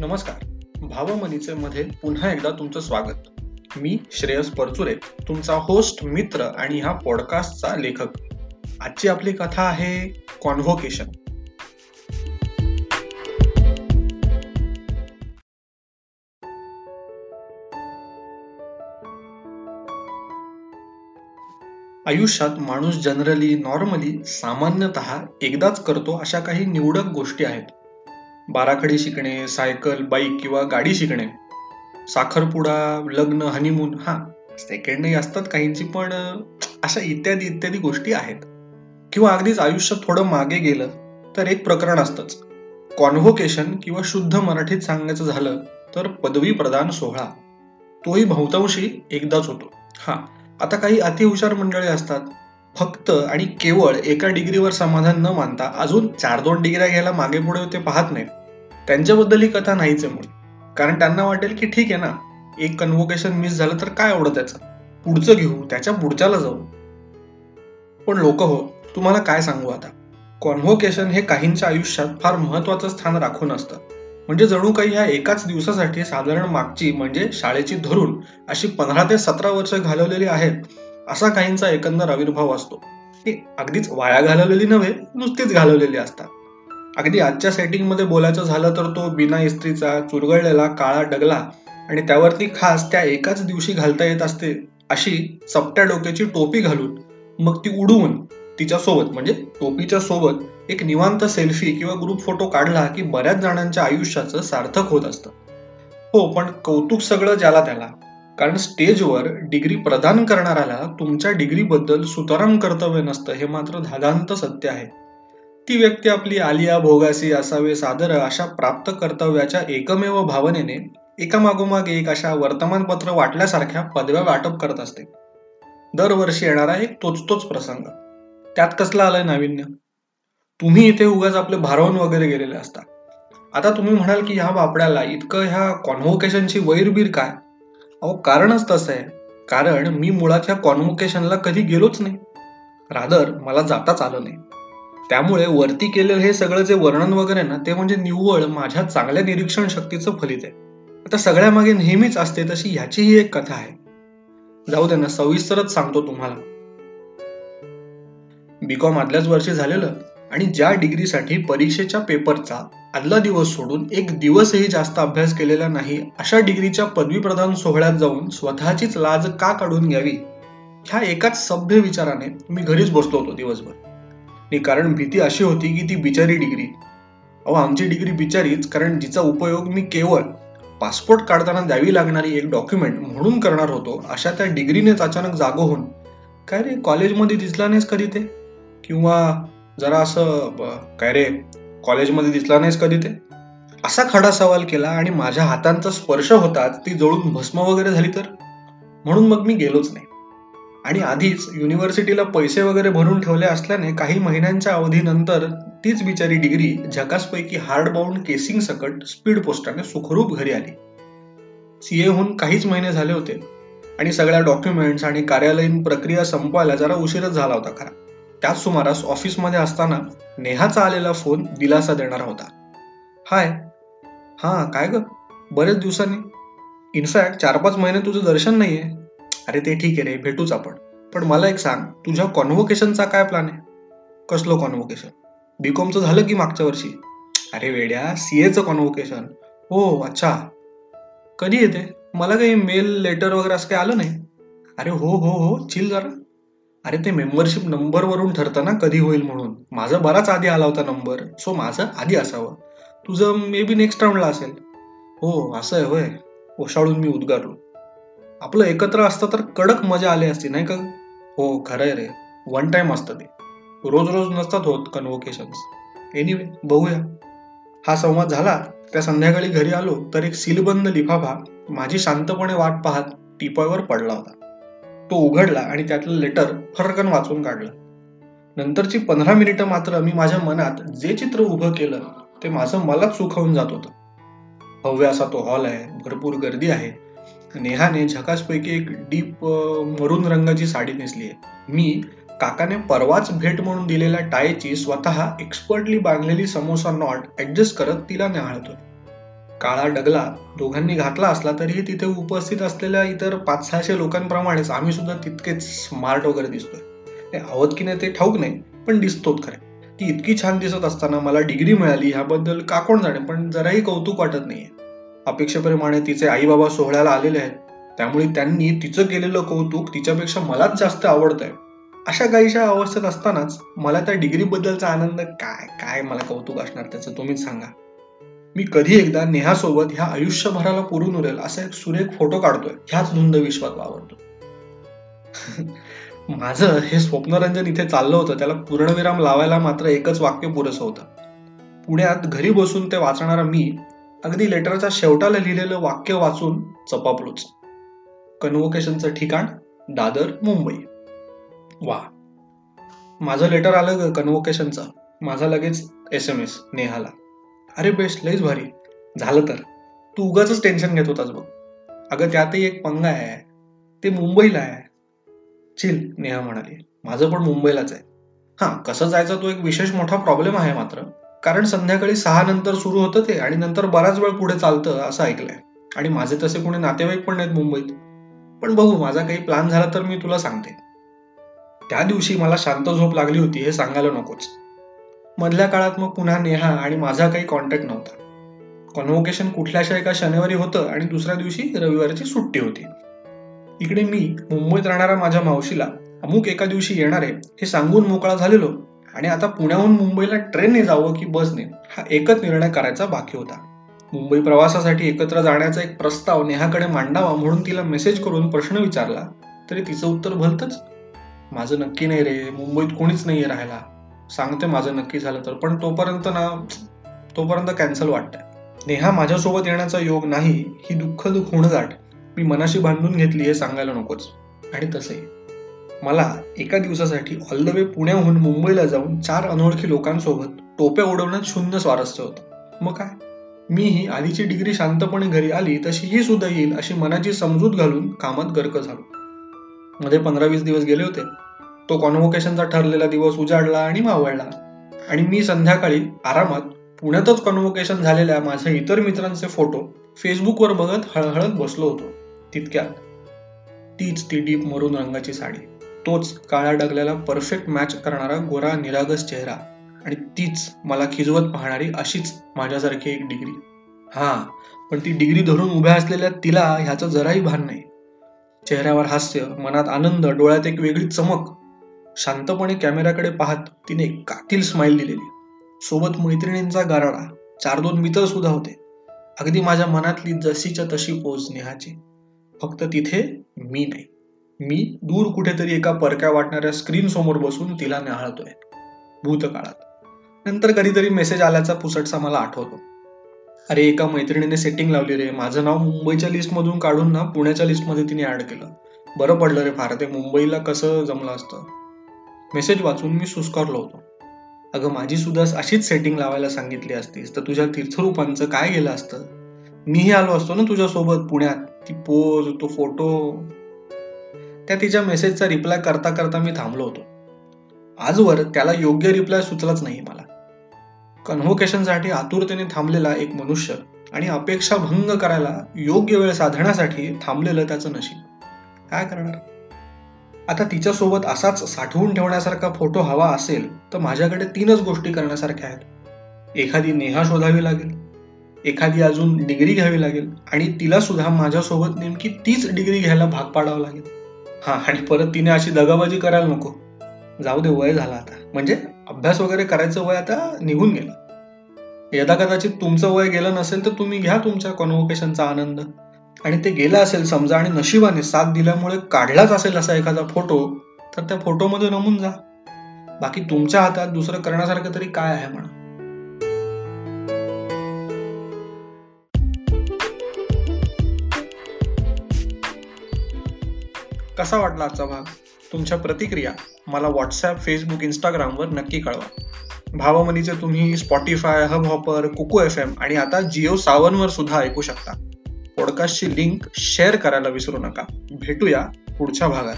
नमस्कार. भावमनीचे मध्ये पुन्हा एकदा तुमचं स्वागत. मी श्रेयस परचुरे तुमचा होस्ट मित्र आणि ह्या पॉडकास्टचा लेखक. आजची आपली कथा आहे कॉन्व्होकेशन आयुष्यात माणूस जनरली नॉर्मली सामान्यतः एकदाच करतो अशा काही निवडक गोष्टी आहेत. बाराखडी शिकणे सायकल बाईक किंवा गाडी शिकणे साखरपुडा लग्न हनीमून हा सेकंडही असतात काहींची पण अशा इत्यादी इत्यादी गोष्टी आहेत. किंवा अगदीच आयुष्य थोडं मागे गेलं तर एक प्रकरण असतंच. कॉन्व्होकेशन किंवा शुद्ध मराठीत सांगायचं झालं तर पदवी प्रदान सोहळा. तोही बहुतांशी एकदाच होतो. हा आता काही अतिहुशार मंडळी असतात. फक्त आणि केवळ एका डिग्रीवर समाधान न मानता अजून चार दोन डिग्र्या घ्यायला मागे पुढे ते पाहत नाहीत. त्यांच्याबद्दल ही कथा नाहीच आहे म्हणून. कारण त्यांना वाटेल की ठीक आहे ना एक कन्व्होकेशन मिस झालं तर काय आवडत त्याचं? पुढचं घेऊ त्याच्या पुढच्याला जाऊ. पण लोक हो तुम्हाला काय सांगू आता? कॉन्व्होकेशन हे काहींच्या आयुष्यात फार महत्वाचं स्थान राखून असतं. म्हणजे जणू काही ह्या एकाच दिवसासाठी साधारण मागची म्हणजे शाळेची धरून अशी पंधरा ते सतरा वर्ष घालवलेली आहेत असा काहींचा एकंदर आविर्भाव असतो. ती अगदीच वाया घालवलेली नव्हे नुसतीच घालवलेली असतात. अगदी आजच्या सेटिंगमध्ये बोलायचं झालं तर तो बिना इस्त्रीचा चुरगळलेला काळा डगला आणि त्यावरती खास त्या एकाच दिवशी घालता येत असते अशी चपट्या डोक्याची टोपी घालून मग ती उडवून तिच्या सोबत म्हणजे टोपीच्या सोबत एक निवांत सेल्फी किंवा ग्रुप फोटो काढला की बऱ्याच जणांच्या आयुष्याचं सार्थक होत असतं. हो पण कौतुक सगळं ज्याला त्याला. कारण स्टेजवर डिग्री प्रदान करणाऱ्याला तुमच्या डिग्रीबद्दल सुताराम कर्तव्य नसतं हे मात्र धादांत सत्य आहे. ती व्यक्ती आपली आलिया भोगासी असावे सादर अशा प्राप्त कर्तव्याच्या एकमेव भावनेने एकामागोमाग एक अशा वर्तमानपत्र वाटल्यासारख्या पदव्या वाटप करत असते. दरवर्षी येणारा एक तोच तोच प्रसंग. त्यात कसला आलाय नाविन्य? तुम्ही इथे उगाच आपले भारवण वगैरे गेलेले असता. आता तुम्ही म्हणाल की ह्या बापड्याला इतकं ह्या कॉन्व्होकेशनची वैरबीर काय? अहो कारणच तसं आहे. कारण मी मुळात ह्या कॉन्व्होकेशनला कधी गेलोच नाही. रादर मला जाताच आलं नाही. त्यामुळे वरती केलेलं हे सगळं जे वर्णन वगैरे ना ते म्हणजे निव्वळ माझ्या चांगल्या निरीक्षण शक्तीचं फलित आहे. आता सगळ्या मागे नेहमीच असते तशी ह्याचीही एक कथा आहे. जाऊ दे ना सविस्तरच सांगतो तुम्हाला. बीकॉम आदल्याच वर्षी झालेलं आणि ज्या डिग्रीसाठी परीक्षेच्या पेपरचा आदला दिवस सोडून एक दिवसही जास्त अभ्यास केलेला नाही अशा डिग्रीच्या पदवी प्रदान सोहळ्यात जाऊन स्वतःचीच लाज का काढून घ्यावी? ह्या एकाच सभ्य विचाराने मी घरीच बसलो होतो दिवसभर. कारण भीती अशी होती की ती बिचारी डिग्री. अहो आमची डिग्री बिचारीच कारण जिचा उपयोग मी केवळ पासपोर्ट काढताना द्यावी लागणारी एक डॉक्युमेंट म्हणून करणार होतो अशा त्या डिग्रीनेच अचानक जागो होऊन. काय रे कॉलेजमध्ये दिसला नाहीस कधी ते? किंवा जरा असं काय रे कॉलेजमध्ये दिसला नाहीस कधी ते? असा खडा सवाल केला आणि माझ्या हातांचा स्पर्श होताच ती जळून भस्म वगैरे झाली तर? म्हणून मग मी गेलोच नाही. आणि आधीच युनिव्हर्सिटीला पैसे वगैरे भरून ठेवले असल्याने काही महिन्यांच्या अवधीनंतर तीच बिचारी डिग्री झकासपैकी हार्ड बाउंड केसिंग सकट स्पीड पोस्टाने सुखरूप घरी आली. सीए होऊन काहीच महिने झाले होते आणि सगळ्या डॉक्युमेंट्स आणि कार्यालयीन प्रक्रिया संपवायला जरा उशीरच झाला होता खरा. त्याच सुमारास ऑफिसमध्ये असताना नेहाचा आलेला फोन दिलासा देणारा होता. हाय. हा काय ग? बरेच दिवसांनी. इनफॅक्ट चार पाच महिने तुझं दर्शन नाहीये. अरे ते ठीक आहे रे भेटूच आपण. पण मला एक सांग तुझ्या कॉन्व्होकेशनचा काय प्लॅन आहे? कसलं कॉन्व्होकेशन बीकॉमचं झालं की मागच्या वर्षी? अरे वेड्या सीएचं कॉन्व्होकेशन हो अच्छा. कधी येते? मला काही मेल लेटर वगैरे असं काही आलं नाही. अरे हो हो हो चिल जरा. अरे ते मेंबरशिप नंबर वरून ठरतं ना कधी होईल म्हणून. माझा बराच आधी आला होता नंबर सो माझं आधी असावं. तुझं मे बी नेक्स्ट राऊंडला असेल. हो असं आहे होय. ओशाळून मी उद्गारलो. आपलं एकत्र असतं तर कडक मजा आली असती नाही का? हो खरंय रे. वन टाइम असतं ते. रोज रोज नसतात होत कन्व्होकेशन एनिवे बघूया. हा संवाद झाला त्या संध्याकाळी घरी आलो तर एक सीलबंद लिफाफा माझी शांतपणे वाट पाहत टिपॉयवर पडला होता. तो उघडला आणि त्यातलं लेटर फरकन वाचून काढलं. नंतरची पंधरा मिनिटं मात्र मी माझ्या मनात जे चित्र उभं केलं ते माझं मलाच सुखावून जात होतं. भव्य असा तो हॉल आहे भरपूर गर्दी आहे. नेहाने झकासपैकी एक डीप मरून रंगाची साडी नेसली आहे. मी काकाने परवाच भेट म्हणून दिलेल्या टायची स्वतः एक्सपर्टली बांधलेली समोसा नॉट ऍडजस्ट करत तिला न्याहाळतोय काळा डगला दोघांनी घातला असला तरीही तिथे उपस्थित असलेल्या इतर पाच सहाशे लोकांप्रमाणेच आम्ही सुद्धा तितकेच स्मार्ट वगैरे दिसतोय. आवत की नाही ते ठाऊक नाही पण दिसतोच खरे ती इतकी छान दिसत असताना मला डिग्री मिळाली ह्याबद्दल का कोण जाणे पण जराही कौतुक वाटत नाहीये. अपेक्षेप्रमाणे तिचे आई बाबा सोहळ्याला आलेले आहेत. त्यामुळे त्यांनी तिचं केलेलं कौतुक तिच्यापेक्षा मलाच जास्त आवडत आहे अशा काहीशा अवस्थेत असतानाच मला त्या डिग्रीबद्दलचा आनंद काय काय मला कौतुक असणार त्याचं तुम्हीच सांगा. मी कधी एकदा नेहासोबत ह्या आयुष्यभराला पुरून उरेल असा एक सुरेख फोटो काढतोय. ह्याच धुंद विश्वात वावरतो. माझं हे स्वप्नरंजन इथे चाललं होतं. त्याला पूर्णविराम लावायला मात्र एकच वाक्य पुरेसं होतं. पुण्यात घरी बसून ते वाचणारा मी अगदी लेटरच्या शेवटाला लिहिलेलं वाक्य वाचून चपापलोच. कन्व्होकेशनचं ठिकाण दादर मुंबई. वा. माझं लेटर आलं ग कन्व्होकेशनचं माझा लगेच एस एम एस नेहाला. अरे बेस्ट लईच भारी. झालं तर. तू उगाच टेन्शन घेत होतास बघ. अगं त्यातही एक पंगा आहे. ते मुंबईला आहे. चिल नेहा म्हणाली. माझं पण मुंबईलाच आहे. हा कसं जायचं तो एक विशेष मोठा प्रॉब्लेम आहे मात्र. कारण संध्याकाळी सहा नंतर सुरू होतं ते आणि नंतर बराच वेळ पुढे चालतं असं ऐकलंय. आणि माझे तसे कोणी नातेवाईक पण नाहीत मुंबईत. पण बघू माझा काही प्लॅन झाला तर मी तुला सांगते. त्या दिवशी मला शांत झोप लागली होती हे सांगायला नकोच. मधल्या काळात मग पुन्हा नेहा आणि माझा काही कॉन्टॅक्ट नव्हता. कॉन्व्होकेशन कुठल्याशा एका शनिवारी होतं आणि दुसऱ्या दिवशी रविवारची सुट्टी होती. इकडे मी मुंबईत राहणाऱ्या माझ्या मावशीला अमुक एका दिवशी येणार आहे हे सांगून मोकळा झालेलो. आणि आता पुण्याहून मुंबईला ट्रेनने जावं की बसने हा एकच निर्णय करायचा बाकी होता. मुंबई प्रवासासाठी एकत्र जाण्याचा एक प्रस्ताव नेहाकडे मांडावा म्हणून तिला मेसेज करून प्रश्न विचारला तरी तिचं उत्तर भलतच माझं नक्की नाही रे मुंबईत कोणीच नाहीये राहायला. सांगते माझं नक्की झालं तर पण तोपर्यंत ना तोपर्यंत कॅन्सल वाटतंय. नेहा माझ्यासोबत येण्याचा योग नाही ही दुःख दुःख गाठ मी मनाशी बांधून घेतली हे सांगायला नकोच. आणि तसे मला एका दिवसासाठी ऑल द वे पुण्याहून मुंबईला जाऊन चार अनोळखी लोकांसोबत टोप्या उडवण्यात शून्य स्वारस्य होतं. मग काय? मी ही आधीची डिग्री शांतपणे घरी आली तशी ही सुद्धा येईल अशी मनाची समजूत घालून कामात गर्क झालो. मध्ये पंधरा वीस दिवस गेले होते. तो कॉन्व्होकेशनचा ठरलेला दिवस उजाडला आणि मावळला. आणि मी संध्याकाळी आरामात पुण्यातच कॉन्व्होकेशन झालेल्या माझ्या इतर मित्रांचे फोटो फेसबुकवर बघत हळहळत बसलो होतो. तितक्यात तीच ती डीप मरून रंगाची साडी. तोच काळ्या डगल्याला परफेक्ट मॅच करणारा गोरा निरागस चेहरा. आणि तीच मला खिजवत पाहणारी अशीच माझ्यासारखी एक डिग्री हा पण ती डिग्री धरून उभ्या असलेल्या तिला ह्याचं जराही भान नाही. चेहऱ्यावर हास्य मनात आनंद डोळ्यात एक वेगळी चमक. शांतपणे कॅमेऱ्याकडे पाहत तिने कातील स्माइल दिलेली. सोबत मैत्रिणींचा गाराडा चार दोन मित्र सुद्धा होते. अगदी माझ्या मनातली जशीच्या तशी पोच नेहाची. फक्त तिथे मी नाही. मी दूर कुठेतरी एका परक्या वाटणाऱ्या स्क्रीन समोर बसून तिला न्याहाळतोय भूतकाळात. नंतर कधीतरी मेसेज आल्याचा पुसटसा मला आठवतो. अरे एका मैत्रिणीने सेटिंग लावली रे. माझं नाव मुंबईच्या लिस्ट मधून काढून ना पुण्याच्या लिस्टमध्ये तिने ऍड केलं. बरं पडलं रे फार. ते मुंबईला कसं जमलं असतं? मेसेज वाचून मी सुस्कारलो होतो. अगं माझी सुद्धा अशीच सेटिंग लावायला सांगितली असतीस. तर तुझ्या तीर्थरूपांचं काय गेलं असतं? मीही आलो असतो ना तुझ्या सोबत पुण्यात. ती पोज तो फोटो त्या तिच्या मेसेजचा रिप्लाय करता करता मी थांबलो होतो. आजवर त्याला योग्य रिप्लाय सुचलाच नाही मला. कन्व्होकेशनसाठी आतुरतेने थांबलेला एक मनुष्य आणि अपेक्षा भंग करायला योग्य वेळ साधण्यासाठी थांबलेलं त्याचं नशीब. काय करणार? आता तिच्यासोबत असाच साठवून ठेवण्यासारखा फोटो हवा असेल तर माझ्याकडे तीनच गोष्टी करण्यासारख्या आहेत. एखादी नेहा शोधावी लागेल एखादी अजून डिग्री घ्यावी लागेल आणि तिला सुद्धा माझ्यासोबत नेमकी तीच डिग्री घ्यायला भाग पाडावं लागेल. हा आणि परत तिने अशी दगाबाजी करायला नको. जाऊ दे वय झाला आता. म्हणजे अभ्यास वगैरे करायचं वय आता निघून गेलं. यदा कदाचित तुमचं वय गेलं नसेल तर तुम्ही घ्या तुमच्या कॉन्व्होकेशनचा आनंद. आणि ते गेलं असेल समजा आणि नशिबाने साथ दिल्यामुळे काढलाच असेल असा एखादा फोटो तर त्या फोटोमध्ये नमून जा. बाकी तुमच्या हातात दुसरं करण्यासारखं तरी काय आहे म्हणा. कसा वाटला आजचा भाग? तुमच्या प्रतिक्रिया मला व्हॉट्सॲप फेसबुक इंस्टाग्रामवर नक्की कळवा. भावमनीचे तुम्ही Spotify Hubhopper Kuku F M आणि आता जिओ सावनवर सुद्धा ऐकू शकता. पॉडकास्टची लिंक शेअर करायला विसरू नका. भेटूया पुढच्या भागात.